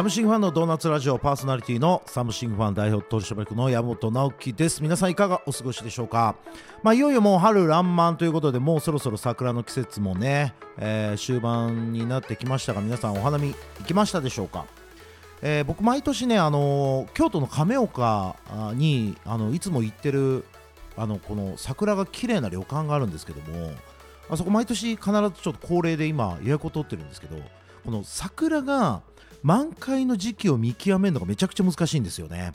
サムシングファンのドーナツラジオパーソナリティのサムシングファン代表取締役の山本直樹です。皆さんいかがお過ごしでしょうか？まあいよいよもう春爛漫ということでもうそろそろ桜の季節もね、えー終盤になってきましたが皆さんお花見行きましたでしょうか？えー僕毎年ね、あのー京都の亀岡にあのいつも行ってるあのこの桜が綺麗な旅館があるんですけどもあそこ毎年必ずちょっと恒例で今予約を取ってるんですけどこの桜が満開の時期を見極めるのがめちゃくちゃ難しいんですよね。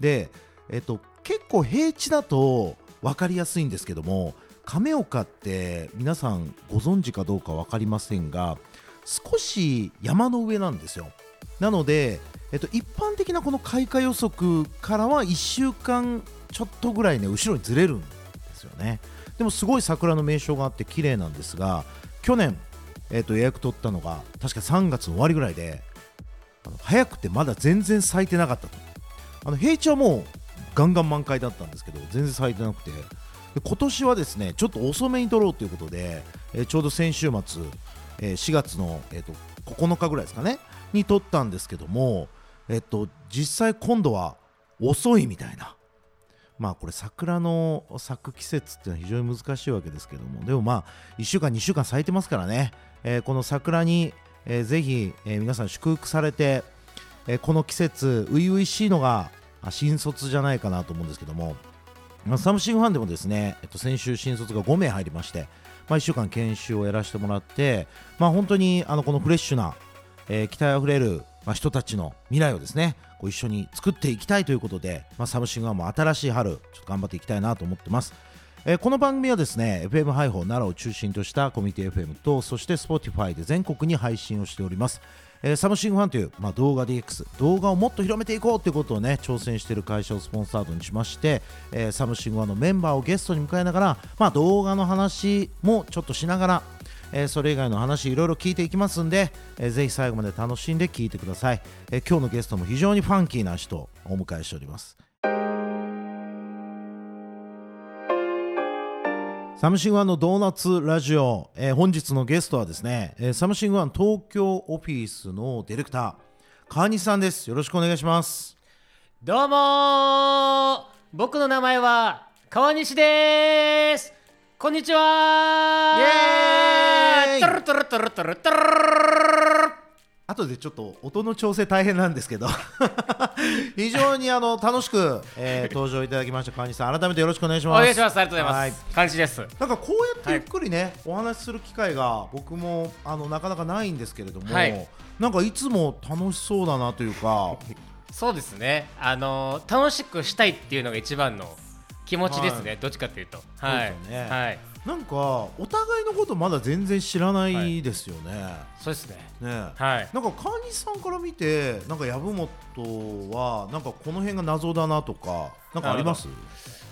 で、えっと、結構平地だと分かりやすいんですけども亀岡って皆さんご存知かどうか分かりませんが少し山の上なんですよ。なので、えっと、一般的なこの開花予測からは1週間ちょっとぐらいね後ろにずれるんですよね。でもすごい桜の名所があって綺麗なんですが去年、えっと、予約取ったのが確か3月の終わりぐらいで早くてまだ全然咲いてなかったと。あの平地はもうガンガン満開だったんですけど全然咲いてなくて。で今年はですねちょっと遅めに撮ろうということで、えーちょうど先週末、えー4月の、えー、と9日ぐらいですかねに撮ったんですけども、えっと実際今度は遅いみたいな。まあこれ桜の咲く季節っていうのは非常に難しいわけですけども。でもまあ1週間2週間咲いてますからね、えーこの桜に、えーぜひ、えー皆さん祝福されて、えーこの季節初々しいのが新卒じゃないかなと思うんですけども、まあ、サムシングファンでもですね、えっと、先週新卒が5名入りまして、まあ、1週間研修をやらせてもらって、まあ、本当にあのこのフレッシュな、えー期待あふれる、まあ、人たちの未来をですねこう一緒に作っていきたいということで、まあ、サムシングファンも新しい春ちょっと頑張っていきたいなと思ってます。えーこの番組はですね FM ハイホー奈良を中心としたコミュニティ FM とそして Spotify で全国に配信をしております、えーサムシングファンという、まあ、動画 DX 動画をもっと広めていこうということをね挑戦している会社をスポンサードにしまして、えーサムシングファンのメンバーをゲストに迎えながら、まあ、動画の話もちょっとしながらえーそれ以外の話いろいろ聞いていきますんで、えーぜひ最後まで楽しんで聞いてください、えー今日のゲストも非常にファンキーな人をお迎えしております。サムシングファンのドーナツラジオ、えー本日のゲストはですね、えーサムシングファン東京オフィスのディレクター河西さんです。よろしくお願いします。どうも僕の名前は河西です。こんにちは。イエーイ。トゥルトゥルトゥルトゥルトゥル後でちょっと音の調整大変なんですけど。非常にあの楽しく、えー登場いただきました。河西さん。改めてよろしくお願いしおます。願いします。ありがとうございはい。ます河西です。なんかこうやってゆっくりね、お話しする機会が僕もあのなかなかないんですけれども、はい。なんかいつも楽しそうだなというか。そうですね。あのー楽しくしたいっていうのが一番の気持ちですね、はどっちかっていうと。はいそうですよね。はい。なんかお互いのことまだ全然知らないですよね。そうですね。ねはい。なんか川西さんから見てなんか籔本はなんかこの辺が謎だなとかなんかあります？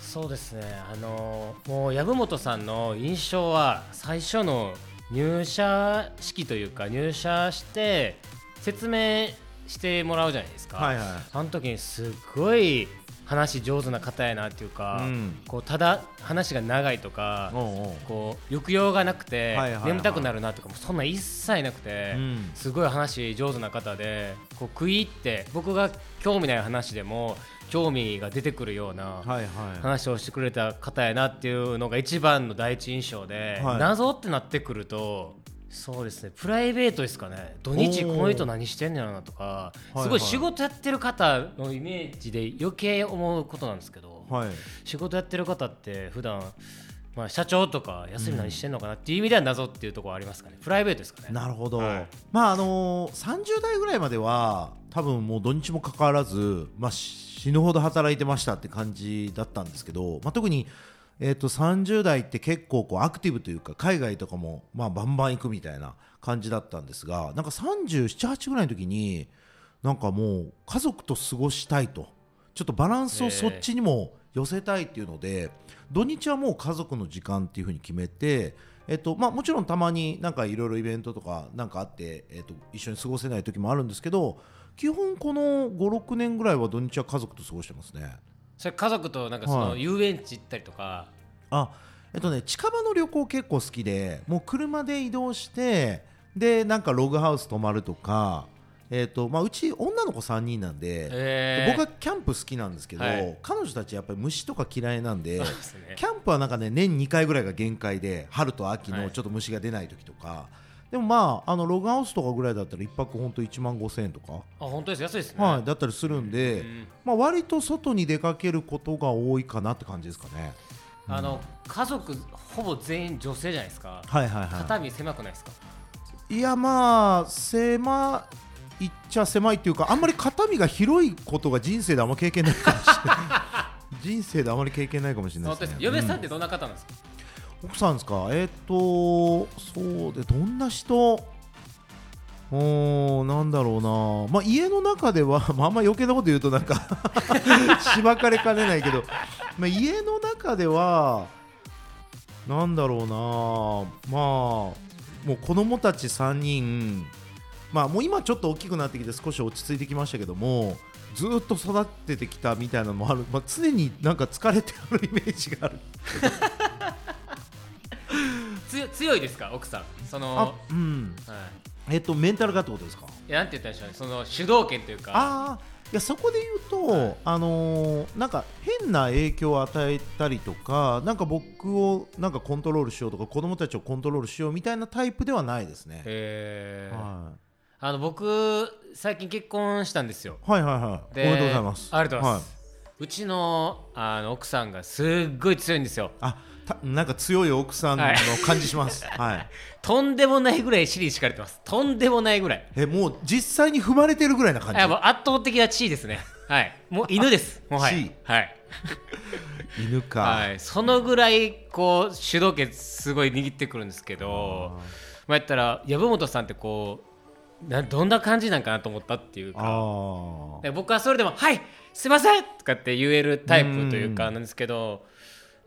そうですね。あのーもう籔本さんの印象は最初の入社式というか入社して説明してもらうじゃないですか、はいはい。あの時にすごい話上手な方やなっていうか、うん。こうただ話が長いとか、こう抑揚がなくて、眠たくなるなとかもそんな一切なくて、うん。すごい話上手な方でこう食い入って僕が興味ない話でも興味が出てくるような話をしてくれた方やなっていうのが一番の第一印象で、はい。謎ってなってくるとそうですね。プライベートですかね。土日この人何してんねやろなとかはいすごい仕事やってる方のイメージで余計思うことなんですけど、はい。仕事やってる方って普段まあ社長とか休み何してんのかなっていう意味では謎っていうところありますかね。プライベートですかね。なるほど、はい。まああのー、30代ぐらいまでは多分もう土日も関わらず、まあ、し死ぬほど働いてましたって感じだったんですけど、まあ、特に、えー、と30代って結構こうアクティブというか海外とかも、まあ、バンバン行くみたいな感じだったんですがなんか378ぐらいの時になんかもう家族と過ごしたいと。ちょっとバランスをそっちにも寄せたいっていうので、土日はもう家族の時間っていうふうに決めて、えっとまあ、もちろんたまにいろいろイベントとかなんかあって、えっと、一緒に過ごせない時もあるんですけど基本この56年ぐらいは土日は家族と過ごしてますね。それ家族となんかそはい。の遊園地行ったりとか、あえっとね近場の旅行結構好きでもう車で移動してでなんかログハウス泊まるとかえーとまあ、うち女の子3人なんで、えー、僕はキャンプ好きなんですけど、はい。彼女たちやっぱり虫とか嫌いなんでね。キャンプはなんかね年2回ぐらいが限界で春と秋はい。のちょっと虫が出ない時とか、でもまああのログハウスとかぐらいだったら1泊ほんと1万5000円とか、あ本当です。安いですね。はい、だったりするんで、うんまあ、割と外に出かけることが多いかなって感じですかね。あの家族ほぼ全員女性じゃないですか。はいはいは肩身狭くないですか？い、いやまあ狭いっちゃ狭いっていうかあんまり肩身が広いことが人生であんま経験ないかもしれない。人生であまり経験ないかもしれない本当です。す嫁さんっうてどんな方なんですか、奥さんですか？えーっとそうでどんな人？おーなんだろうな、まあ、家の中では、まあ、あんま余計なこと言うとなんか しばかれかねないけど、まあ、家の中ではなんだろうな。まあもう子供たち3人。まあもう今ちょっと大きくなってきて少し落ち着いてきましたけどもずっと育ててきたみたいなのもある、まあ、常になんか疲れてるイメージがある。強強いですか？奥さん。そのあうん。はえっとメンタルがってことですか？い、いやなんて言ったらいいんでしょうね。その主導権というか。ああいやそこで言うと、あのーなんか変な影響を与えたりとかなんか僕をなんかコントロールしようとか子供たちをコントロールしようみたいなタイプではないですね、へー。はあの僕最近結婚したんですよ。い、はいはいはい。おでめでとうございます。ありがとうございます、はうちのあの奥さんがすっごい強いんですよ。あたなんか強い奥さんのはい感じします、はい、とんでもないぐらい尻に敷かれてます。とんでもないぐらい。えもう実際に踏まれてるぐらいな感じ？圧倒的な地位ですね。はい。もう犬です。もはい。はい。犬か、はい、そのぐらいこう主導権すごい握ってくるんですけどまあ、やったら籔本さんってこうなどんな感じなんかなと思ったっていうあか僕はそれでも「はいすいません!」とかって言えるタイプというかうんなんですけど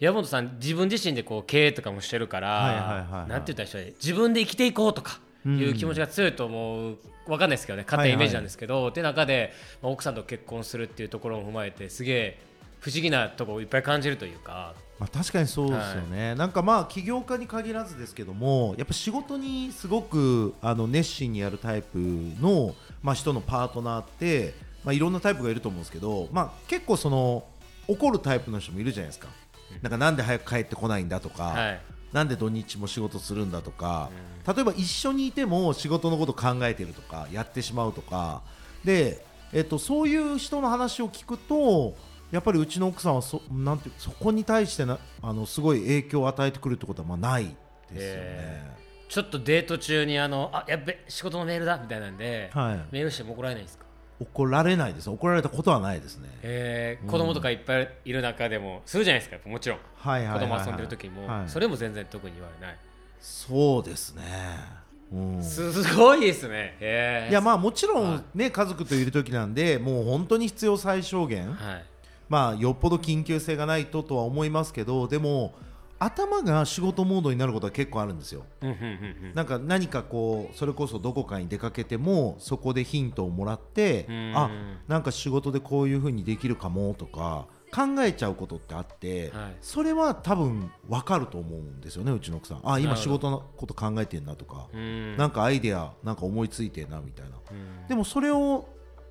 籔本さん自分自身でこう経営とかもしてるから、はいはいはいはい。なんて言ったら自分で生きていこうとかいう気持ちが強いと思う。わかんないですけどね。勝手なイメージなんですけど、って中で、まあ奥さんと結婚するっていうところも踏まえてすげえ不思議なところをいっぱい感じるというか。まあ、確かにそうですよね、なんかまあ起業家に限らずですけどもやっぱ仕事にすごくあの熱心にやるタイプの、まあ、人のパートナーって、まあ、いろんなタイプがいると思うんですけど、まあ、結構その怒るタイプの人もいるじゃないですか、なんかなんで早く帰ってこないんだとか、はい。なんで土日も仕事するんだとか、例えば一緒にいても仕事のこと考えてるとかやってしまうとかで、えっと、そういう人の話を聞くとやっぱりうちの奥さんはそなんてそこに対してなあのすごい影響を与えてくるってことはまあないですよね。へ。ちょっとデート中にあのあやっべ仕事のメールだみたいなんで、はい、メールしても怒られないんですか？怒られないです。怒られたことはないですね。えー、子供とかいっぱいいる中でもするじゃないですか。もちろん。はいはいはいはい。子供遊んでる時も、はい。それも全然特に言われない、そうですね。うん。すごいですね。へー。いやまあもちろはんね家族といる時なんでもう本当に必要最小限。はい。まあよっぽど緊急性がないととは思いますけどでも頭が仕事モードになることは結構あるんですよ。なんか何かこうそれこそどこかに出かけてもそこでヒントをもらってうん。あなんか仕事でこういう風にできるかもとか考えちゃうことってあって、はい。それは多分分かると思うんですよねうちの奥さん。あ今仕事のこと考えてんなとか、うん。なんかアイデアなんか思いついてんなみたいな。うん。でもそれを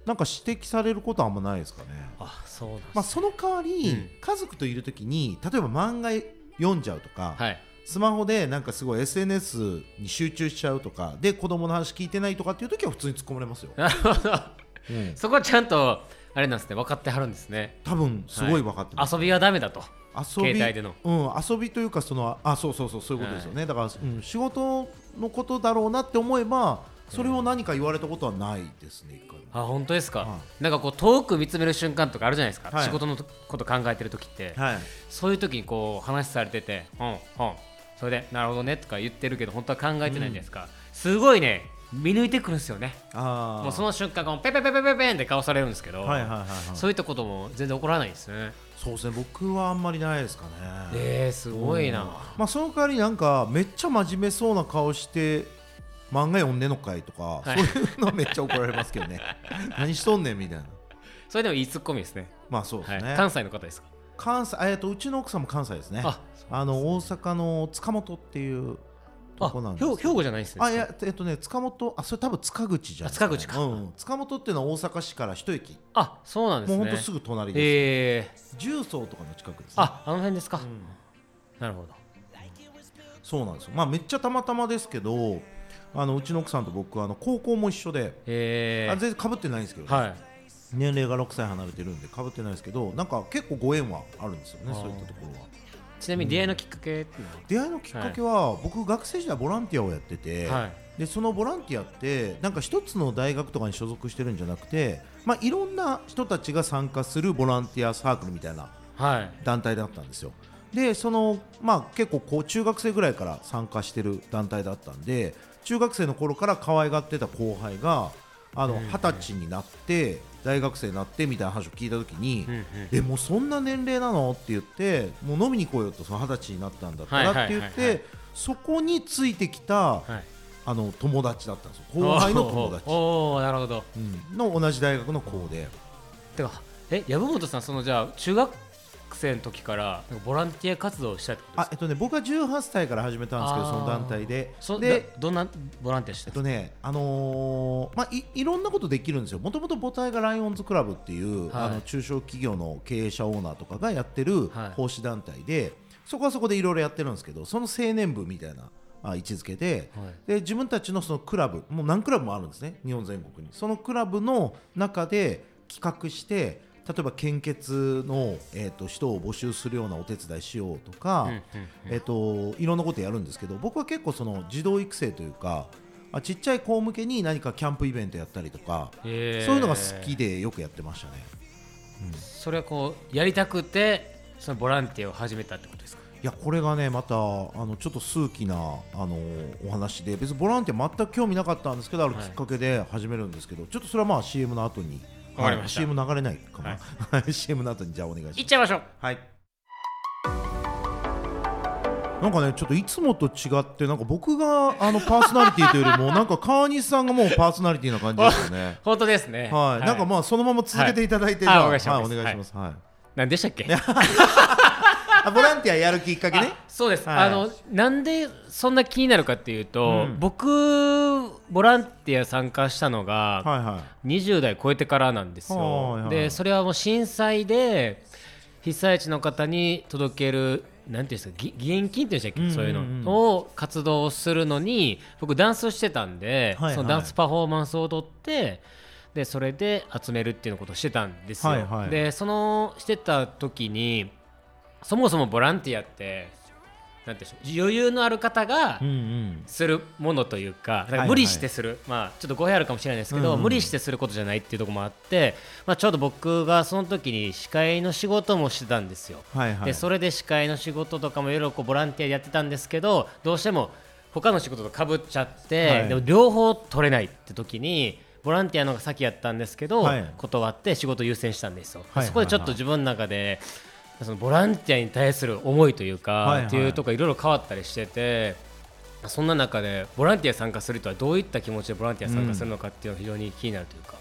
なんか指摘されることはあんまないですかね。あそうなんです、まあ、その代わり、うん。家族といるときに例えば漫画読んじゃうとか、はい。スマホでなんかすごい SNS に集中しちゃうとかで子供の話聞いてないとかっていう時は普通に突っ込まれますよ、なるほどうん。そこはちゃんとあれなんですね分かってはるんですね。多分すごい分かってます、遊びはダメだと遊び携帯での。うん、遊びというかそのあそうそうそうそういうことですよね、だから、うん、仕事のことだろうなって思えばそれを何か言われたことはないですね、一回も。あ本当ですか、はなんかこう遠く見つめる瞬間とかあるじゃないですか、はい。仕事のこと考えてる時って、はい。そういう時にこう話されてて「うんうん。それでなるほどね」とか言ってるけど本当は考えてないじゃないですか、すごいね見抜いてくるんですよね。もうその瞬間ペペペペペペンって顔されるんですけど、はいはいはいはい。そういったことも全然起こらないですね。そうですね僕はあんまりないですかね。えー、すごいな、まあその代わりなんかめっちゃ真面目そうな顔して漫画読んでんのかいとか、はい。そういうのはめっちゃ怒られますけどね。何しとんねんみたいな。それでもいいツッコミですね。まあそうですね、はい、関西の方ですか？関西えっとうちの奥さんも関西ですね。ああの大阪の塚本っていうとこなんですあ兵兵庫じゃないんですね。あいやえっとね塚本あそれ多分塚口じゃないですか、ね、あ塚口か。うん、塚本っていうのは大阪市から一駅。あそうなんですね。もうほんとすぐ隣です、え。ー、重曹とかの近くです、ね、ああの辺ですか、うん。なるほど。そうなんですよ。まあめっちゃたまたまですけどあのうちの奥さんと僕はあの高校も一緒で、えー、あ全然かぶってないんですけどね、はい。年齢が6歳離れてるんでかぶってないですけどなんか結構ご縁はあるんですよねそういったところは。ちなみに出会いのきっかけっていうの出会いのきっかけは、僕学生時代ボランティアをやってて、は、はい。でそのボランティアってなんか一つの大学とかに所属してるんじゃなくて、まあ、いろんな人たちが参加するボランティアサークルみたいなはい。団体だったんですよ。でその、まあ、結構こう中学生ぐらいから参加してる団体だったんで中学生の頃から可愛がってた後輩が二十歳になって大学生になってみたいな話を聞いた時に、えもうそんな年齢なの？って言ってもう飲みに行こうよとその二十歳になったんだったらって言ってそこについてきたはい。あの友達だったんですよ。後輩の友達、おおなるほど。うん。の同じ大学の子で。てかえ籔本さんそのじゃあ中学生の時からボランティア活動をしたってことですか？あえっとね僕は18歳から始めたんですけどその団体で。そででどんなボランティアしてえったとね、あのーまあ、いいろんなことできるんですよ、もともと母体がライオンズクラブっていう、はい。あの中小企業の経営者オーナーとかがやってるはい。奉仕団体で、そこはそこでいろいろやってるんですけど、その青年部みたいなあ位置づけで、はい。で自分たちのそのクラブ、もう何クラブもあるんですね、日本全国に。そのクラブの中で企画して、例えば献血の、えー、と人を募集するようなお手伝いしようとか、うんうんうん。えっと、いろんなことやるんですけど僕は結構その児童育成というかあちっちゃい子向けに何かキャンプイベントやったりとか、え。ーそういうのが好きでよくやってましたね。それはこうやりたくてそのボランティアを始めたってことですか？いやこれがねまたあのちょっと数奇なあのお話で別にボランティア全く興味なかったんですけどあるきっかけで始めるんですけど、ちょっとそれはまあ CM の後にわかりました。はい。CM 流れないかな、はい。CM の後にじゃあお願いします。行っちゃいましょう。はい。なんかね、ちょっといつもと違って、なんか僕があのパーソナリティというよりも、なんか川西さんがもうパーソナリティな感じですよね。本当ですね。はい、なんかまあそのまま続けていただいて、は。い。じゃあお願いしますはい、お願いします。はい。何でしたっけ？あ、ボランティアやるきっかけね。そうです、はい。あのなんでそんな気になるかっていうと、うん。僕ボランティア参加したのがはいはい。20代超えてからなんですよ、はいはい。でそれはもう震災で被災地の方に届けるなんていうんですかぎ義援金っていうんでしたっけ、うんうんうん。そういうの。を活動するのに僕ダンスしてたんで、はいはい。そのダンスパフォーマンスを踊ってでそれで集めるっていうことをしてたんですよ、はいはい。でそのしてた時にそもそもボランティアってなんていうんでしょう余裕のある方が。するものというかだか無理してする、まあ、ちょっと語弊あるかもしれないですけど、無理してすることじゃないっていうところもあって、まあ、ちょうど僕がその時に司会の仕事もしてたんですよ。でそれで司会の仕事とかもいろいろこうボランティアでやってたんですけどどうしても他の仕事とかぶっちゃって、はい。でも両方取れないって時にボランティアの方が先やったんですけど、はい。断って仕事優先したんですよ、はい。そこでちょっと自分の中でそのボランティアに対する思いというか、はいはい。っていうところいろいろ変わったりしててそんな中でボランティア参加する人はどういった気持ちでボランティア参加するのかっていうのが非常に気になるというか、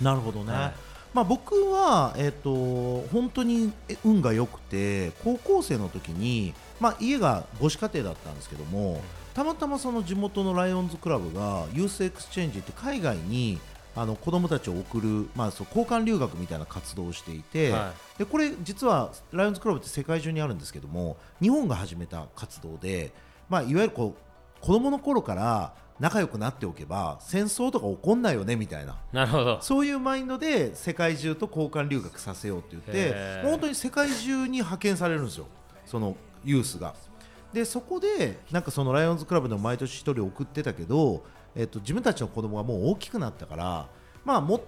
なるほどね。はい。まあ、僕は、えっと本当にえ運が良くて高校生の時に、まあ、家が母子家庭だったんですけどもたまたまその地元のライオンズクラブがユースエクスチェンジって海外にあの子供たちを送る、まあ、そう交換留学みたいな活動をしていて、はでこれ実はライオンズクラブって世界中にあるんですけども日本が始めた活動で、まあ、いわゆるこう子供の頃から仲良くなっておけば戦争とか起こんないよねみたいな。なるほど。そういうマインドで世界中と交換留学させようって言って本当に世界中に派遣されるんですよ。そのユースが。でそこでなんかそのライオンズクラブでも毎年1人送ってたけど、えっと、自分たちの子供がもう大きくなったから、まあ、も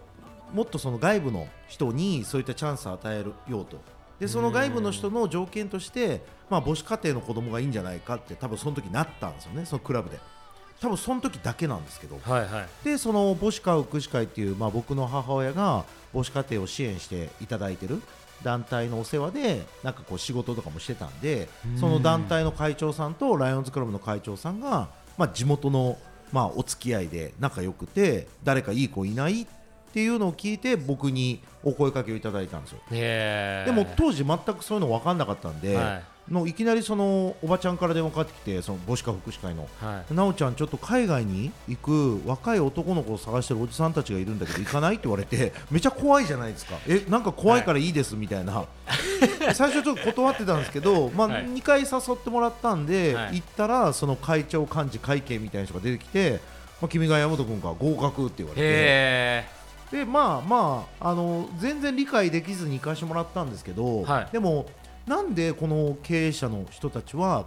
もっとその外部の人にそういったチャンスを与えるようと。でその外部の人の条件として、まあ、母子家庭の子供がいいんじゃないかって多分その時なったんですよねそのクラブで。多分その時だけなんですけど。はいはい。でその母子家福祉会っていう、まあ、僕の母親が母子家庭を支援していただいてる団体のお世話でなんかこう仕事とかもしてたんでその団体の会長さんとライオンズクラブの会長さんが、まあ、地元の、まあ、お付き合いで仲良くて誰かいい子いないっていうのを聞いて僕にお声かけをいただいたんですよ。でも当時全くそういうの分かんなかったんで、はいのいきなりそのおばちゃんから電話かかってきてその母子家福祉会の。はい。なおちゃんちょっと海外に行く若い男の子を探してるおじさんたちがいるんだけど行かないって言われて めちゃ怖いじゃないですか。えなんか怖いからい。いですみたいな、最初ちょっと断ってたんですけど、まあはい。2回誘ってもらったんで、はい。行ったらその会長幹事会計みたいな人が出てきて、まあ、君が山本君か合格って言われて。へでまあまああの全然理解できずに行かしてもらったんですけど、はい。でもなんでこの経営者の人たちは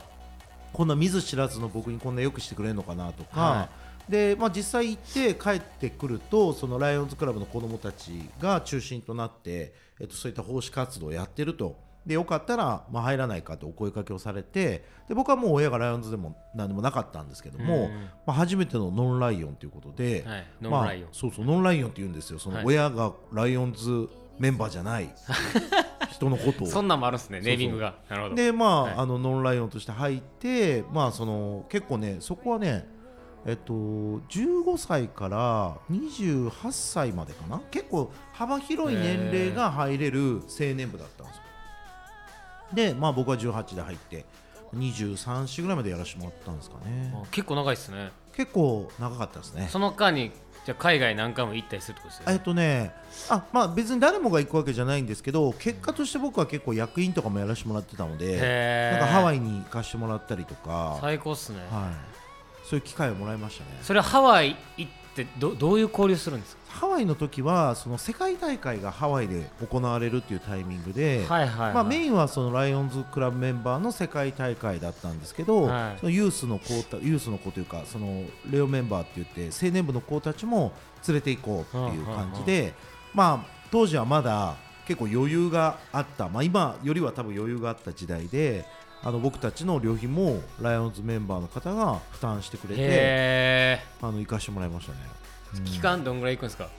こんな見ず知らずの僕にこんなよくしてくれるのかなとか、はでまあ、実際行って帰ってくるとそのライオンズクラブの子どもたちが中心となって、えっと、そういった奉仕活動をやってると。でよかったら、まあ、入らないかとお声かけをされてで僕はもう親がライオンズでも何でもなかったんですけども、うん。まあ、初めてのノンライオンということで、え、はい、ノンライオン。まあ、そうそうノンライオンって言うんですよ。そのはい。親がライオンズメンバーじゃない 人のことを。そんなんもあるんですねネーミングが。なるほど。でまあ,、はい。あのノンライオンとして入ってまあその結構ねそこはねえっと15歳から28歳までかな？結構幅広い年齢が入れる青年部だったんですよ。でまあ僕は18で入って23歳ぐらいまでやらせてもらったんですかね。あ結構長いですね。結構長かったですね。その間にじゃあ海外何回も行ったりするってことですよね。えっとねあまあ別に誰もが行くわけじゃないんですけど結果として僕は結構役員とかもやらせてもらってたのでへなんかハワイイに行かしてもらったりとか、最高っすね。はい、そういう機会をもらいましたね。それはハワイ行ってどどういう交流するんですか？ハワイの時はその世界大会がハワイで行われるっていうタイミングで、はいはい、はい。まあ、メインはそのライオンズクラブメンバーの世界大会だったんですけど、はい。そのユースの子たユースの子というかそのレオメンバーって言って青年部の子たちも連れて行こうっていう感じで、まあ、当時はまだ結構余裕があった、まあ、今よりは多分余裕があった時代であの僕たちの旅費もライオンズメンバーの方が負担してくれてへあの行かしてもらいましたね。え期間どんぐらい行くんですか？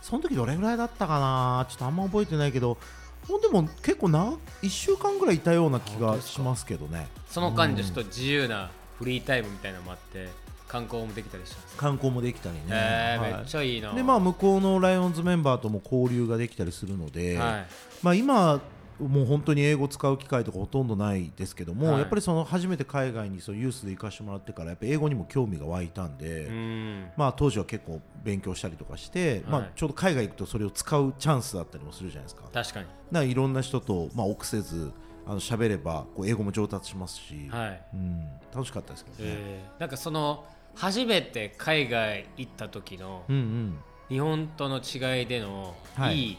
その時どれぐらいだったかな？ちょっとあんま覚えてないけどほんでも結構な1週間ぐらいいたような気がしますけどね。その間にちょっと自由なフリータイムみたいなのもあって観光もできたりしたんです。か観光もできたりね、へえはい。めっちゃいいな。でまあ向こうのライオンズメンバーとも交流ができたりするので、はい。まあ今もう本当に英語使う機会とかほとんどないですけども、はい。やっぱりその初めて海外にそのユースで行かしてもらってからやっぱ英語にも興味が湧いたんで、うん。まあ当時は結構勉強したりとかして、まはい。あちょうど海外行くとそれを使うチャンスだったりもするじゃないですか。確かに。だからいろんな人と、まあ、臆せずあの喋ればこう英語も上達しますし、はい。うん、楽しかったですけどね。えーなんかその初めて海外行った時のうんうん。日本との違いでのはい。いい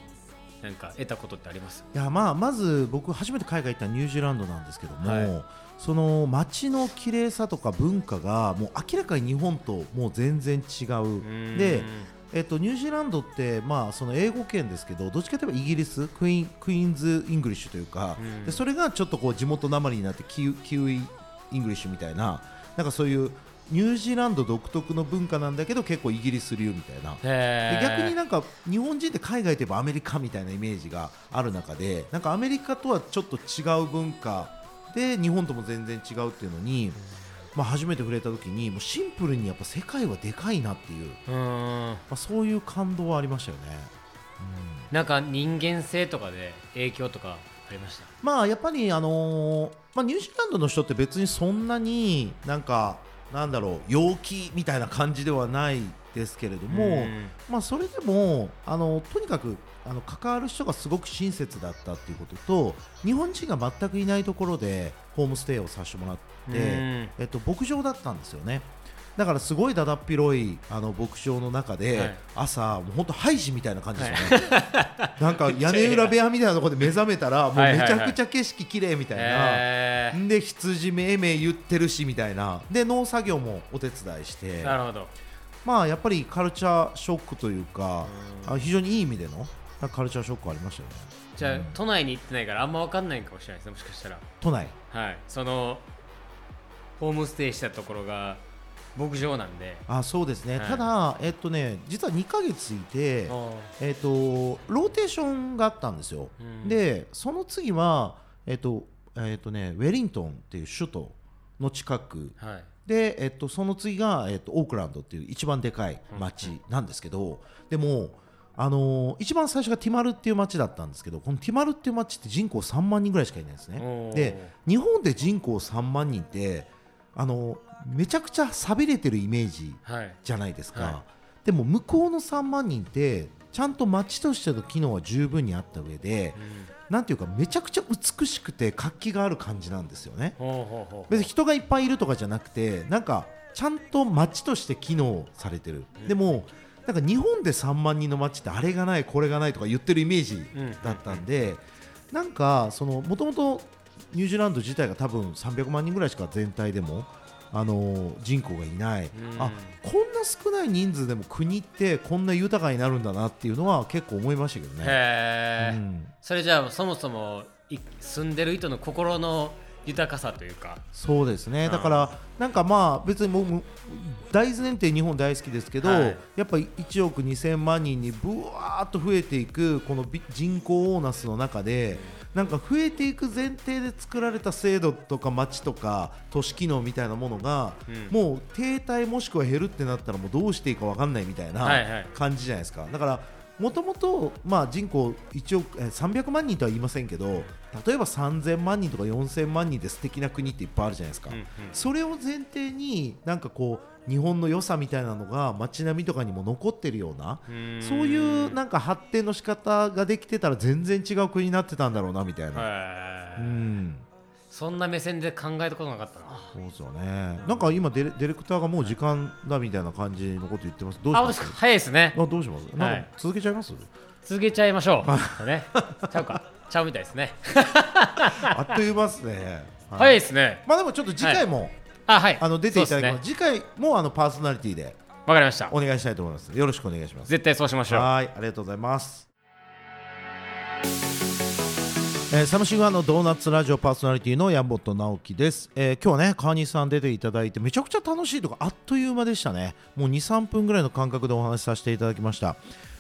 なんか得たことってあります？いやまあまず僕初めて海外行ったニュージーランドなんですけども、はい。その街の綺麗さとか文化がもう明らかに日本ともう全然違う。でえっと、ニュージーランドって、まあ、その英語圏ですけどどっちかといえばイギリスクイーンクイーンズ・イングリッシュというか、うん。でそれがちょっとこう地元なまりになってキウキウイ・イングリッシュみたいななんかそういうニュージーランド独特の文化なんだけど結構イギリス流みたいな。で逆になんか日本人って海外といえばアメリカみたいなイメージがある中でなんかアメリカとはちょっと違う文化で日本とも全然違うっていうのに、まあ、初めて触れた時にもうシンプルにやっぱ世界はでかいなっていう、うーん。まあ、そういう感動はありましたよね。なんか人間性とかで影響とかありました？まあやっぱりあのーまあ、ニュージーランドの人って別にそんなになんかなんだろう陽気みたいな感じではないですけれども、うんまあ、それでもあのとにかくあの関わる人がすごく親切だったっていうことと日本人が全くいないところでホームステイをさせてもらって、うんえっと、牧場だったんですよね。だからすごいだだっ広いあの牧場の中で、はい。朝もう本当ハイジみたいな感じですよね、なんか屋根裏部屋みたいなところで目覚めたらもうめちゃくちゃ景色綺麗みたいな、へー。で羊めいめい言ってるしみたいな。で農作業もお手伝いして。なるほど。まあやっぱりカルチャーショックというかうん。あ非常にいい意味でのカルチャーショックありましたよね。じゃあ都内に行ってないからあんま分かんないかもしれないですねもしかしたら。都内。はい。そのホームステイしたところが牧場なんで。あそうですね、はい。ただえっとね実は2ヶ月いてあえっとローテーションがあったんですよ、うん。でその次はえっとえっとねウェリントンっていう首都の近く。ーはい。で、えっと、その次が、えっと、オークランドっていう一番でかい町なんですけど、でもあのー一番最初がティマルっていう町だったんですけどこのティマルっていう町って人口3万人ぐらいしかいないんですね。で日本で人口3万人ってあのーめちゃくちゃ寂れてるイメージはい。じゃないですか、はでも向こうの3万人ってちゃんと町としての機能は十分にあった上でなんていうかめちゃくちゃ美しくて活気がある感じなんですよね。別に人がいっぱいいるとかじゃなくてなんかちゃんと町として機能されてる、でもなんか日本で3万人の町ってあれがないこれがないとか言ってるイメージだったんで、なんかそのもともとニュージーランド自体が多分300万人ぐらいしか全体でもあの人口がいない、うん。あこんな少ない人数でも国ってこんな豊かになるんだなっていうのは結構思いましたけどね。うん。それじゃあそもそもい住んでる人の心の豊かさというか。そうですね。ん。だからなんかまあ別にもう大前提日本大好きですけど、はい。やっぱり1億2000万人にぶわーっと増えていくこのび人口オーナスの中でなんか増えていく前提で作られた制度とか街とか都市機能みたいなものが、うん。もう停滞もしくは減るってなったらもうどうしていいか分かんないみたいな感じじゃないですか。だからもともと人口1億えー300万人とは言いませんけど例えば3000万人とか4000万人で素敵な国っていっぱいあるじゃないですか、うんうん。それを前提になんかこう日本の良さみたいなのが街並みとかにも残ってるようなそういうなんか発展の仕方ができてたら全然違う国になってたんだろうなみたいな、そんな目線で考えたことなかったな。そうですよね。なんか今デレディレクターがもう時間だみたいな感じのこと言ってます。どうしあますか。早いですね。あどうします？なんはいか続けちゃいます、続けちゃいましょう。ね。ちゃうか。ちゃうみたいですね。あっという間ですね、はい。早いですね。まあでもちょっと次回も、あはい。あの出ていただきます。ね。次回もあのパーソナリティでわかりました。お願いしたいと思います。よろしくお願いします。絶対そうしましょう。はいありがとうございます。えーサムシングファンのドーナツラジオパーソナリティの山本直樹です、えー今日はね河西さん出ていただいてめちゃくちゃ楽しいとかあっという間でしたね。もう23分ぐらいの感覚でお話しさせていただきました。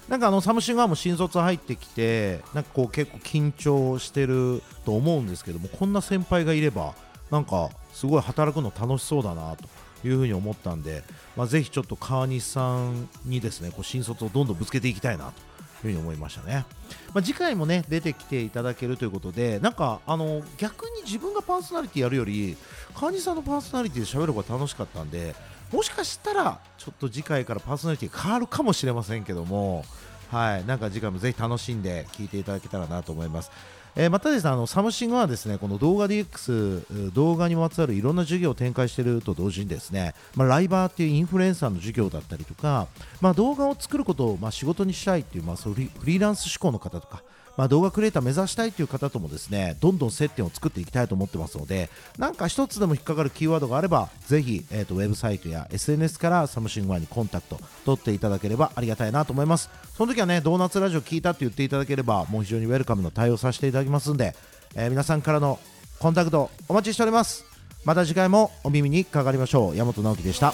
なんかあのサムシングファンも新卒入ってきてなんかこう結構緊張してると思うんですけどもこんな先輩がいればなんかすごい働くの楽しそうだなというふうに思ったんで、まあ、ぜひちょっと川西さんにですねこう新卒をどんどんぶつけていきたいなというふうに思いましたね。まあ、次回もね出てきていただけるということでなんかあの逆に自分がパーソナリティやるより川西さんのパーソナリティで喋る方が楽しかったんでもしかしたらちょっと次回からパーソナリティ変わるかもしれませんけどもはいなんか次回もぜひ楽しんで聞いていただけたらなと思います。えーまたですねあのサムシングはですねこの動画 DX 動画にまつわるいろんな事業を展開していると同時にですね、まあ、ライバーっていうインフルエンサーの事業だったりとか、まあ、動画を作ることをまあ仕事にしたいっていう、まあ、そうフリーランス志向の方とか、まあ、動画クリエイター目指したいという方ともですねどんどん接点を作っていきたいと思ってますのでなんか一つでも引っかかるキーワードがあればぜひ、えー、とウェブサイトや SNS からサムシングファンにコンタクト取っていただければありがたいなと思います。その時はねドーナツラジオ聞いたって言っていただければもう非常にウェルカムの対応させていただきますんで、えー皆さんからのコンタクトお待ちしております。また次回もお耳にかかりましょう。山本直樹でした。